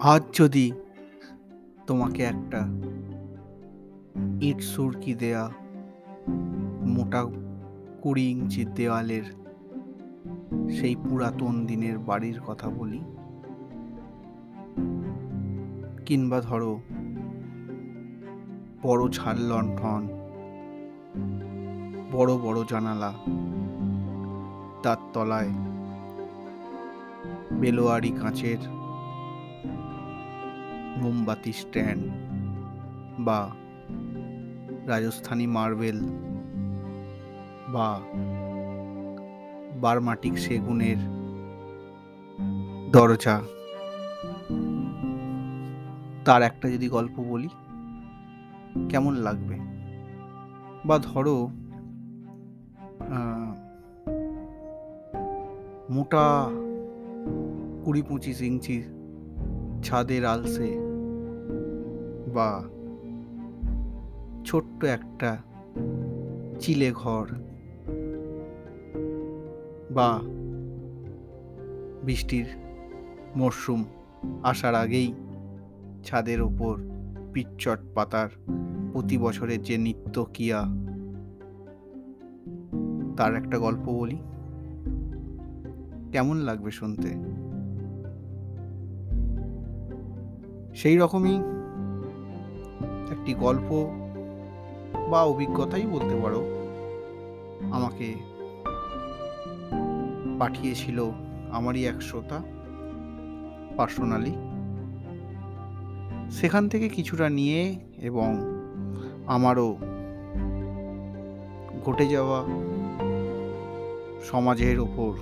আজ যদি তোমাকে একটা ইট সুরকি দেয়া, মোটা কুড়ি ইঞ্চি দেওয়ালের সেই পুরাতন দিনের বাড়ির কথা বলি, কিংবা ধরো বড় ঝাল লণ্ঠন, বড় বড় জানালা, তার তলায় বেলোয়ারি কাঁচের মোমবাতি স্ট্যান্ড বা রাজস্থানী মার্বেল বা বারমাটিক সেগুনের দরজা। তার একটা যদি গল্প বলি, কেমন লাগবে? বা ধরো মোটা কুড়ি পঁচিশ ইঞ্চি ছাদের আলসে বা ছোট্ট একটা চিলে ঘর বা বৃষ্টির মরশুম আসার আগেই ছাদের ওপর পিচ্চট পাতার প্রতি বছরের যে নিত্য কিয়া তার একটা গল্প বলি। কেমন লাগবে শুনতে? সেই রকমই একটি গল্প বা অভিজ্ঞতাই বলতে পারো, আমাকে পাঠিয়েছিল আমারই এক শ্রোতা পার্সোনালি সেখান থেকে কিছুটা নিয়ে এবং আমারও ঘটে যাওয়া সমাজের ওপর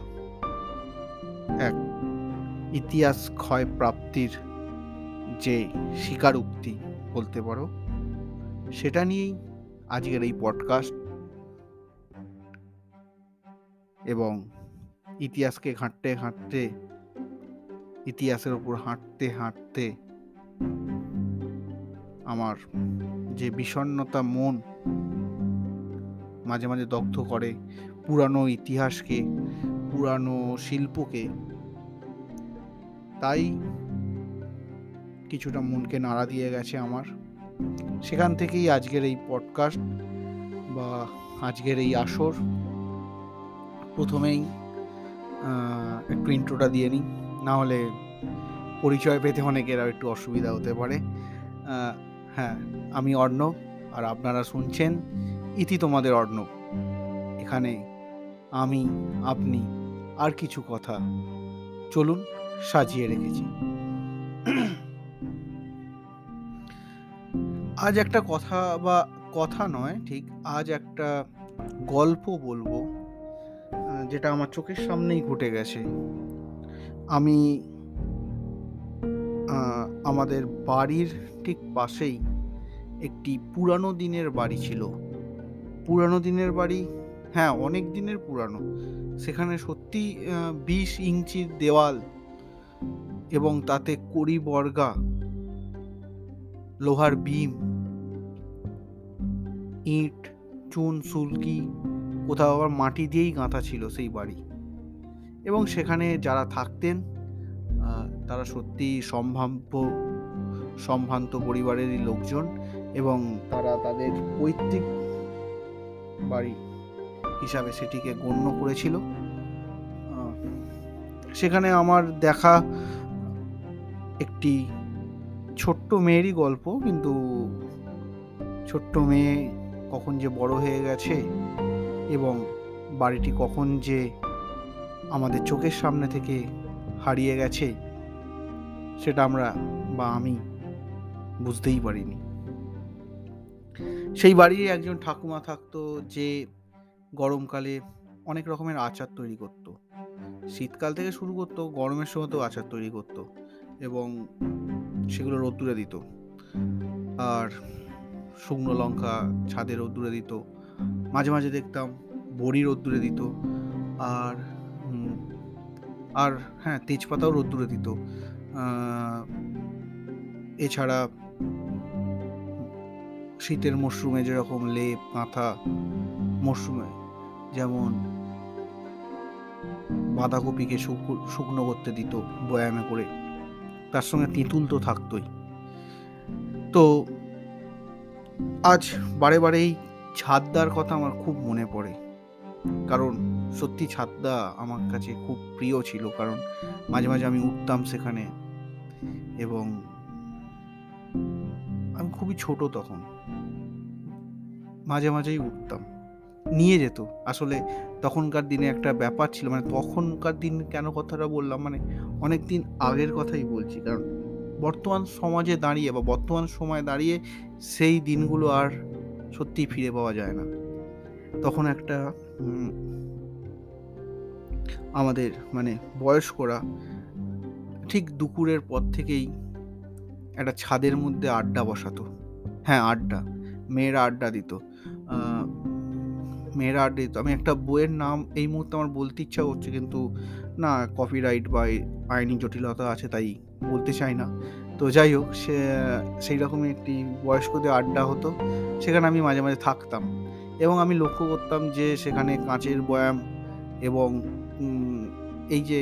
এক ইতিহাস ক্ষয় প্রাপ্তির যে স্বীকারোক্তি বলতে পারো। সেটা নিয়েই আজকের এই পডকাস্ট এবং ইতিহাসকে ঘাঁটতে ঘাঁটতে, ইতিহাসের ওপর হাঁটতে হাঁটতে আমার যে বিষণ্নতা মন মাঝে মাঝে দগ্ধ করে পুরানো ইতিহাসকে, পুরানো শিল্পকে, তাই কিছুটা মনকে নাড়া দিয়ে গেছে আমার। সেখান থেকেই আজকের এই পডকাস্ট বা আজকের এই আসর প্রথমেই একটু ইন্ট্রোটা দিয়ে নিই। না হলে পরিচয় পেতে অনেকের একটু অসুবিধা হতে পারে। হ্যাঁ আমি অর্ণব আর আপনারা শুনছেন ইতি তোমাদের অর্ণব। এখানে আমি, আপনি আর কিছু কথা চলুন সাজিয়ে রেখেছি। আজ একটা কথা বা কথা নয়, ঠিক? আজ একটা গল্প বলব যেটা আমার চোখের সামনেই ঘটে গেছে। আমি আমাদের বাড়ির ঠিক পাশেই একটি পুরানো দিনের বাড়ি ছিল। পুরানো দিনের বাড়ি হ্যাঁ অনেক দিনের পুরানো। সেখানে সত্যি বিশ ইঞ্চির দেওয়াল এবং তাতে কড়ি বর্গা লোহার বিম, ইট, চুন, সুলকি, কোথাও আবার মাটি দিয়েই গাঁথা ছিল সেই বাড়ি। এবং সেখানে যারা থাকতেন তারা সত্যি সম্ভাব্য, সম্ভ্রান্ত পরিবারেরই লোকজন এবং তারা তাদের পৈতৃক বাড়ি হিসাবে সেটিকে গণ্য করেছিল। সেখানে আমার দেখা একটি মেয়েরই গল্প, কিন্তু ছোট্ট মেয়ে কখন যে বড় হয়ে গেছে এবং বাড়িটি কখন যে আমাদের চোখের সামনে থেকে হারিয়ে গেছে, সেটা আমরা বা আমি বুঝতেই পারিনি। সেই বাড়ির একজন ঠাকুমা থাকতো যে গরমকালে অনেক রকমের আচার তৈরি করতো। শীতকাল থেকে শুরু করতো, গরমের সময়তেও আচার তৈরি করতো এবং সেগুলো রোদ্দুরে দিত। আর শুকনো লঙ্কা ছাদে রোদ্দুরে দিত। মাঝে মাঝে দেখতাম বড়ি রোদ্দুরে দিত। আর আর হ্যাঁ তেজপাতাও রোদ্দুরে দিত। এছাড়া শীতের মরশুমে যেরকম লেপ, মাথা, মরশুমে যেমন বাঁধাকপিকে শুকনো করতে দিত বয়ামে করে। তার সঙ্গে তেঁতুল তো থাকতই। তো আজ বারে বারে এই ছাদদার কথা আমার খুব মনে পড়ে। কারণ সত্যি ছাদদা আমার কাছে খুব প্রিয় ছিল, কারণ মাঝে মাঝে আমি উঠতাম সেখানে এবং আমি খুবই ছোট তখন। মাঝে মাঝেই উঠতাম। নিয়ে যেত। আসলে তখনকার দিনে একটা ব্যাপার ছিল মানে তখনকার দিন কেন কথাটা বললাম মানে অনেক দিন আগের কথাই বলছি। কারণ বর্তমান সমাজে দাঁড়িয়ে বা বর্তমান সময়ে দাঁড়িয়ে সেই দিনগুলো আর সত্যিই ফিরে পাওয়া যায় না। তখন একটা আমাদের মানে বয়স্করা ঠিক দুপুরের পর থেকেই একটা ছাদের মধ্যে আড্ডা বসাতো। হ্যাঁ আড্ডা, মেয়েরা আড্ডা দিত। মেয়েরা দিত আমি একটা বইয়ের নাম এই মুহূর্তে আমার বলতে ইচ্ছা করছে, কিন্তু না কপিরাইট বা আইনি জটিলতা আছে তাই বলতে চাই না। তো যাই হোক, সে, সেই রকমই একটি বয়স্কদের আড্ডা হতো, সেখানে আমি মাঝে মাঝে থাকতাম। এবং আমি লক্ষ্য করতাম যে, সেখানে কাঁচের বয়াম এবং এই যে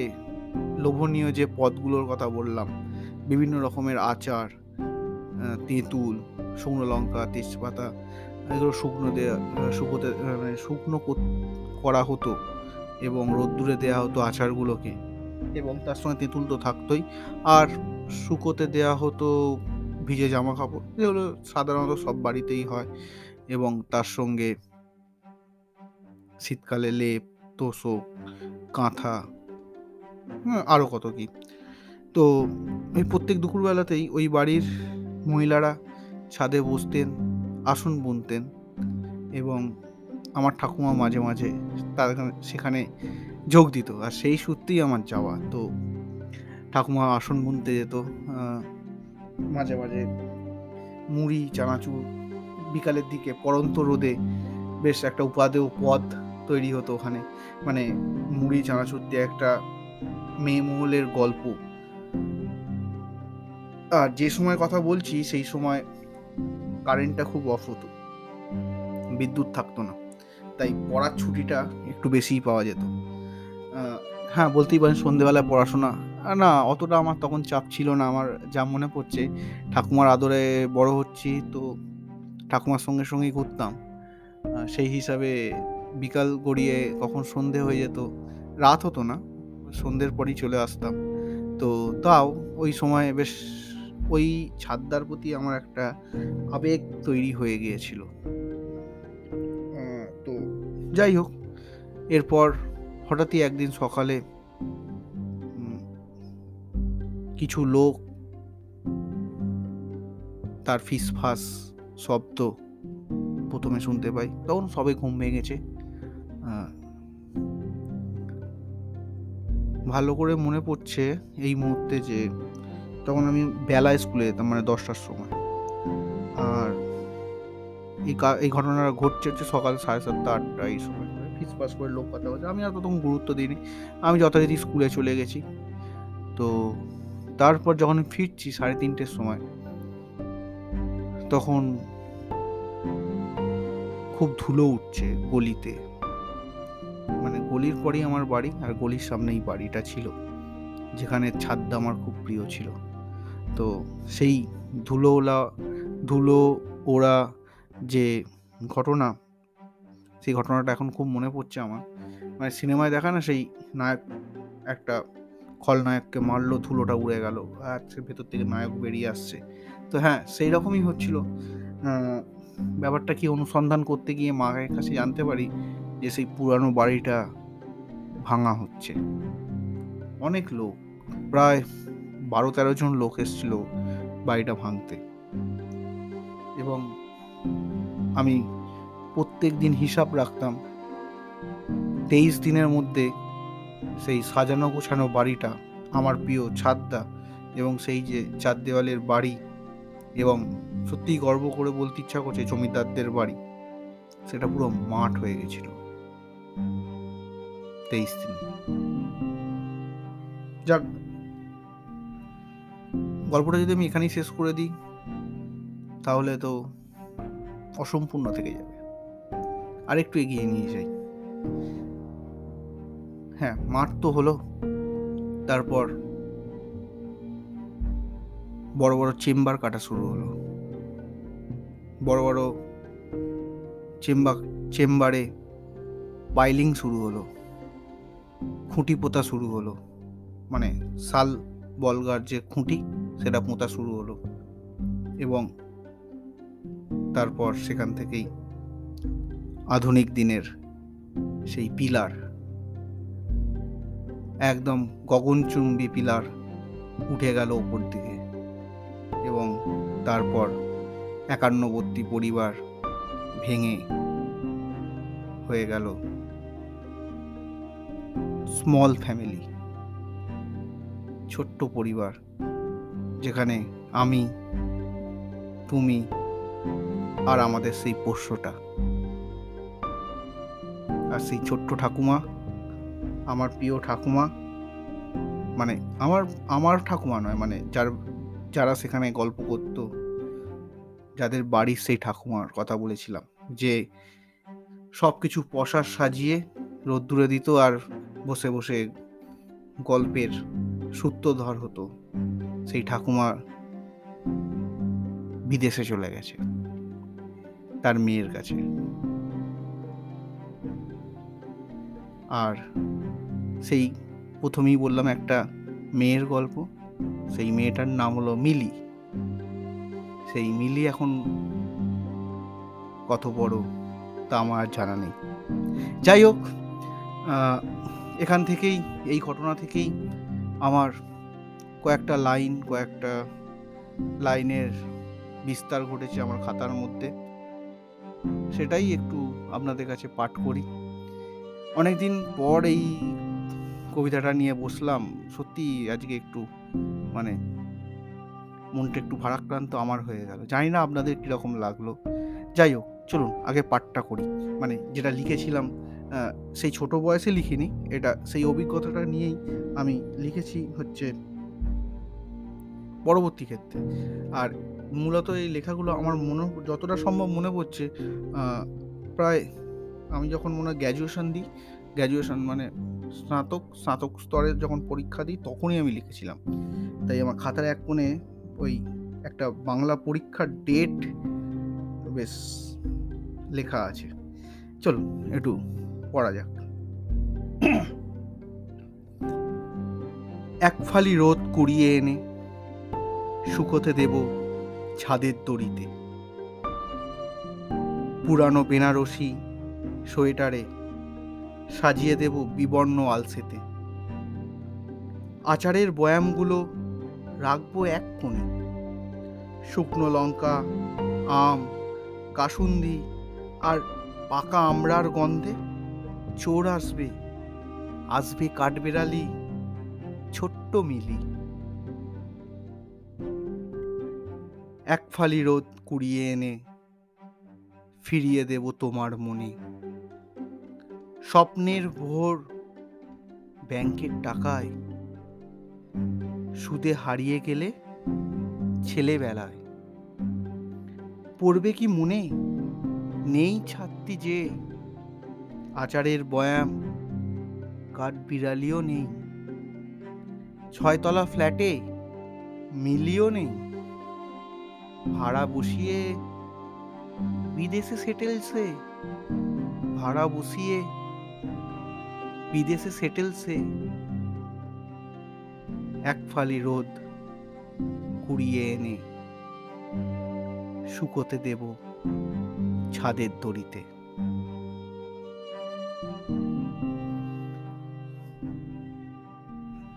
লোভনীয় যে পদগুলোর কথা বললাম, বিভিন্ন রকমের আচার তেঁতুল, শুকনো লঙ্কা, তেজপাতা এগুলো শুকনো দেওয়া শুকোতে মানে শুকনো করা হতো এবং রোদ্দুরে দেওয়া হতো আচারগুলোকে এবং তার সঙ্গে তেঁতুল তো থাকতোই। আর শুকোতে দেওয়া হতো ভিজে জামা কাপড় যেগুলো সাধারণত সব বাড়িতেই হয় এবং তার সঙ্গে শীতকালে লেপ, তোষক, কাঁথা হ্যাঁ আরও কত কি। তো ওই প্রত্যেক দুপুরবেলাতেই ওই বাড়ির মহিলারা ছাদে বসতেন আসন বুনতেন এবং আমার ঠাকুমা মাঝে মাঝে তার সেখানে যোগ দিত। আর সেই সূত্রেই আমার যাওয়া। তো ঠাকুমা আসন বুনতে যেত মাঝে মাঝে মুড়ি, চানাচুর, বিকালের দিকে পরন্ত রোদে বেশ একটা উপাদেয় পদ তৈরি হতো ওখানে। মানে মুড়ি, চানাচুর দিয়ে একটা মেয়ে গল্প। আর যে সময় কথা বলছি, সেই সময় কারেন্টটা খুব অফ হতো। বিদ্যুৎ থাকতো না। তাই পড়ার ছুটিটা একটু বেশিই পাওয়া যেত। হ্যাঁ বলতেই পারেন সন্ধেবেলায় পড়াশোনা। না, অতটা আমার তখন চাপ ছিল না। আমার যা মনে পড়ছে, ঠাকুমার আদরে বড় হচ্ছি তো ঠাকুমার সঙ্গে সঙ্গেই ঘুরতাম। সেই হিসাবে বিকাল গড়িয়ে কখন সন্ধে হয়ে যেত, রাত হতো না। সন্ধ্যের পরই চলে আসতাম। তো তাও ওই সময় বেশ ওই ছাদদার প্রতি আমার একটা আবেগ তৈরি হয়ে গিয়েছিল। তো যাই হোক, এরপর হঠাৎই একদিন সকালে কিছু লোক তার ফিস ফিসফাস শব্দ প্রথমে শুনতে পাই, তখন সবে ঘুম ভেঙেছে। ভালো করে মনে পড়ছে এই মুহূর্তে যে তখন আমি বেলায় স্কুলে যেতাম মানে দশটার সময়। আর এই এই ঘটনাটা ঘটছে হচ্ছে সকাল সাড়ে সাতটা, আটটা, এই সময়। ফিসফাস করে লোক কথা বলছে। আমি আর তখন গুরুত্ব দিইনি। আমি যথারীতি স্কুলে চলে গেছি। তো তারপর যখন ফিরছি সাড়ে তিনটের সময়, তখন খুব ধুলো উঠছে গলিতে। মানে গলির পরেই আমার বাড়ি আর গলির সামনেই বাড়িটা ছিল, যেখানে ছাদটা আমার খুব প্রিয় ছিল। তো সেই ধুলো ওলা ধুলো ওরা যে ঘটনা, সেই ঘটনাটা এখন খুব মনে পড়ছে আমার। মানে সিনেমায় দেখা না সেই নায়ক, একটা খলনায়ককে মারলো, ধুলোটা উড়ে গেল, আর ভেতর থেকে নায়ক বেরিয়ে আসছে। তো হ্যাঁ সেই রকমই হচ্ছিল ব্যাপারটা কি অনুসন্ধান করতে গিয়ে মায়ের কাছে জানতে পারি যে সেই পুরানো বাড়িটা ভাঙা হচ্ছে। অনেক লোক, প্রায় বারো তেরো জন লোক এসেছিল বাড়িটা ভাঙতে। এবং আমি প্রত্যেক দিন হিসাব রাখতাম, তেইশ দিনের মধ্যে সেই সাজানো গোছানো বাড়িটা আমার প্রিয় ছাদটা এবং সেই যে চার দেওয়ালের বাড়ি এবং সত্যিই গর্ব করে বলতে ইচ্ছা করছে জমিদারদের বাড়ি, সেটা পুরো মাঠ হয়ে গেছিল। তেইশ দিন। যাক গল্পটা যদি আমি এখানেই শেষ করে দিই, তাহলে তো অসম্পূর্ণ থেকে যাবে। আর একটু এগিয়ে নিয়ে যাই। হ্যাঁ মাঠ তো হলো। তারপর বড় বড় চেম্বার কাটা শুরু হলো। বড় বড় চেম্বার চেম্বারে পাইলিং শুরু হলো। খুঁটি পোতা শুরু হলো। মানে শাল বলগার যে খুঁটি সেটা পোঁতা শুরু হলো এবং তারপর সেখান থেকেই আধুনিক দিনের সেই পিলার, একদম গগনচুম্বী পিলার উঠে গেল ওপর দিকে এবং তারপর একান্নবর্তী পরিবার ভেঙে হয়ে গেল স্মল ফ্যামিলি ছোট্ট পরিবার। যেখানে আমি, তুমি আর আমাদের সেই পোষ্যটা। আর সেই ছোট্ট ঠাকুমা, আমার প্রিয় ঠাকুমা মানে আমার আমার ঠাকুমা নয় মানে যার, যারা সেখানে গল্প করত, যাদের বাড়ির সেই ঠাকুমার কথা বলেছিলাম, যে সব কিছু পশার সাজিয়ে রোদ্দুরে দিত আর বসে বসে গল্পের সূত্রধর হতো। সেই ঠাকুমা বিদেশে চলে গেছে, তার মেয়ের কাছে। আর সেই প্রথমেই বললাম একটা মেয়ের গল্প, সেই মেয়েটার নাম হলো মিলি। সেই মিলি এখন কত বড় তা আমার জানা নেই। যাই হোক এখান থেকেই, এই ঘটনা থেকেই আমার কয়েকটা লাইন, কয়েকটা লাইনের বিস্তার ঘটেছে আমার খাতার মধ্যে। সেটাই একটু আপনাদের কাছে পাঠ করি। অনেকদিন পর এই কবিতাটা নিয়ে বসলাম। সত্যি আজকে একটু মানে মনটা একটু ভারাক্রান্ত আমার হয়ে গেল। জানি না আপনাদের কীরকম লাগল। যাই হোক, চলুন আগে পাঠটা করি। মানে যেটা লিখেছিলাম সেই ছোট বয়সে লিখিনি। এটা, সেই অভিজ্ঞতাটা নিয়েই আমি লিখেছি হচ্ছে পরবর্তী ক্ষেত্রে। আর মূলত এই লেখাগুলো আমার মনে, যতটা সম্ভব মনে পড়ছে প্রায় আমি যখন মনে হয় গ্র্যাজুয়েশন দিই গ্র্যাজুয়েশন মানে স্নাতক স্নাতক স্তরের যখন পরীক্ষা দিই, তখনই আমি লিখেছিলাম। তাই আমার খাতার এক কোণে ওই একটা বাংলা পরীক্ষার ডেট বেশ লেখা আছে। চলুন, একটু পড়া যাক। এক ফালি রোদ কুড়িয়ে এনে শুকোতে দেব ছাদের দড়িতে পুরানো বেনারসি সোয়েটারে সাজিয়ে দেব বিবর্ণ আলসেতে। আচারের বয়ামগুলো রাখব এক কোণে। শুকনো লঙ্কা, আম, কাসুন্দি আর পাকা আমড়ার গন্ধে চোর আসবে আসবে কাঠবেড়ালি ছোট্ট মিলি। এক ফালি রোদ কুড়িয়ে এনে ফিরিয়ে দেব তোমার মনে। স্বপ্নের ভোর ব্যাংকের টাকায় সুদে হারিয়ে গেলে ছেলেবেলায়। পড়বে কি মনে? নেই ছাত্রী যে। আচারের বয়াম কাঠ বিড়ালিও নেই। ছয়তলা ফ্ল্যাটে মিলিও নেই। ভাড়া বসিয়ে বিদেশে সেটেলসে, ভাড়া বসিয়ে বিদেশে সেটেলসে এক ফালি রোদ কুড়িয়ে এনে শুকোতে দেব ছাদের দড়িতে।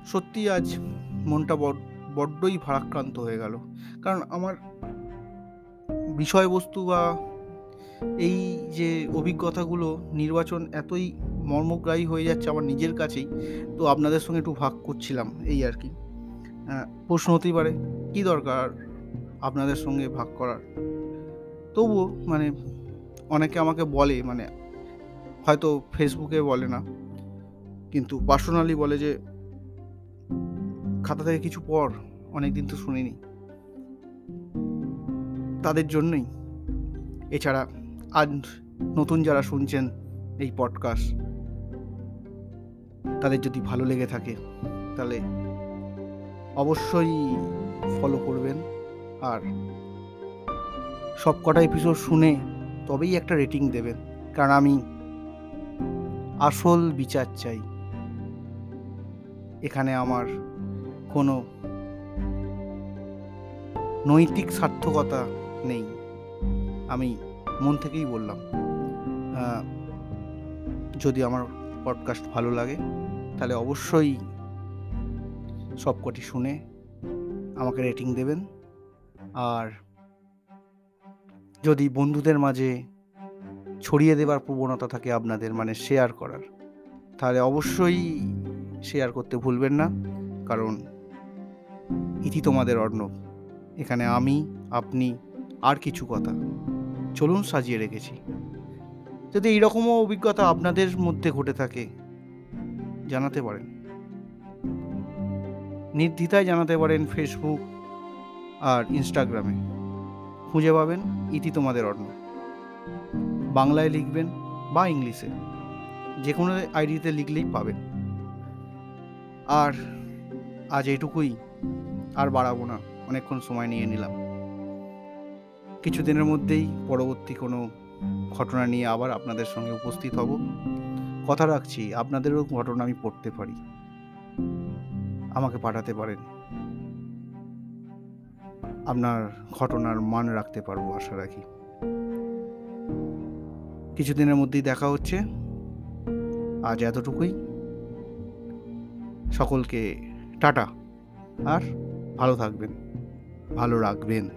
সত্যি আজ মনটা বড্ডই ভারাক্রান্ত হয়ে গেল। কারণ আমার বিষয়বস্তু বা এই যে অভিজ্ঞতাগুলো নির্বাচন এতই মর্মগ্রাহী হয়ে যাচ্ছে আমার নিজের কাছেই, তো আপনাদের সঙ্গে একটু ভাগ করছিলাম এই আর কি। প্রশ্ন হতেই পারে, কী দরকার আপনাদের সঙ্গে ভাগ করার? তবুও মানে অনেকে আমাকে বলে মানে হয়তো ফেসবুকে বলে না, কিন্তু পার্সোনালি বলে যে, খাতা থেকে কিছু পর অনেক দিন তো শুনিনি। তাদের জন্যই। এছাড়া আজ নতুন যারা শুনছেন এই পডকাস্ট তাদের যদি ভালো লেগে থাকে, তাহলে অবশ্যই ফলো করবেন। আর সব কটা এপিসোড শুনে তবেই একটা রেটিং দেবেন। কারণ আমি আসল বিচার চাই। এখানে আমার কোনো নৈতিক সার্থকতা নেই। আমি মন থেকেই বললাম যদি আমার পডকাস্ট ভালো লাগে, তাহলে অবশ্যই সবকটি শুনে আমাকে রেটিং দেবেন। আর যদি বন্ধুদের মাঝে ছড়িয়ে দেবার প্রবণতা থাকে আপনাদের মানে শেয়ার করার, তাহলে অবশ্যই শেয়ার করতে ভুলবেন না। কারণ ইতি তোমাদের অর্ণব। এখানে আমি, আপনি আর কিছু কথা। চলুন সাজিয়ে রেখেছি। যদি এইরকমও অভিজ্ঞতা আপনাদের মধ্যে ঘটে থাকে, জানাতে পারেন। নির্দ্বিধায় জানাতে পারেন ফেসবুক আর ইনস্টাগ্রামে খুঁজে পাবেন ইতি তোমাদের অর্ণ বাংলায় লিখবেন বা ইংলিশে। যে কোনো আইডিতে লিখলেই পাবেন। আর আজ এটুকুই আর বাড়াবো না। অনেকক্ষণ সময় নিয়ে নিলাম। কিছুদিনের মধ্যেই পরবর্তী কোনো ঘটনা নিয়ে আবার আপনাদের সঙ্গে উপস্থিত হব। কথা রাখছি, আপনাদেরও ঘটনা আমি পড়তে পারি। আমাকে পাঠাতে পারেন। আপনার ঘটনার মান রাখতে পারব, আশা রাখি। কিছুদিনের মধ্যেই দেখা হচ্ছে। আজ এতটুকুই। সকলকে টাটা। আর ভালো থাকবেন। ভালো রাখবেন।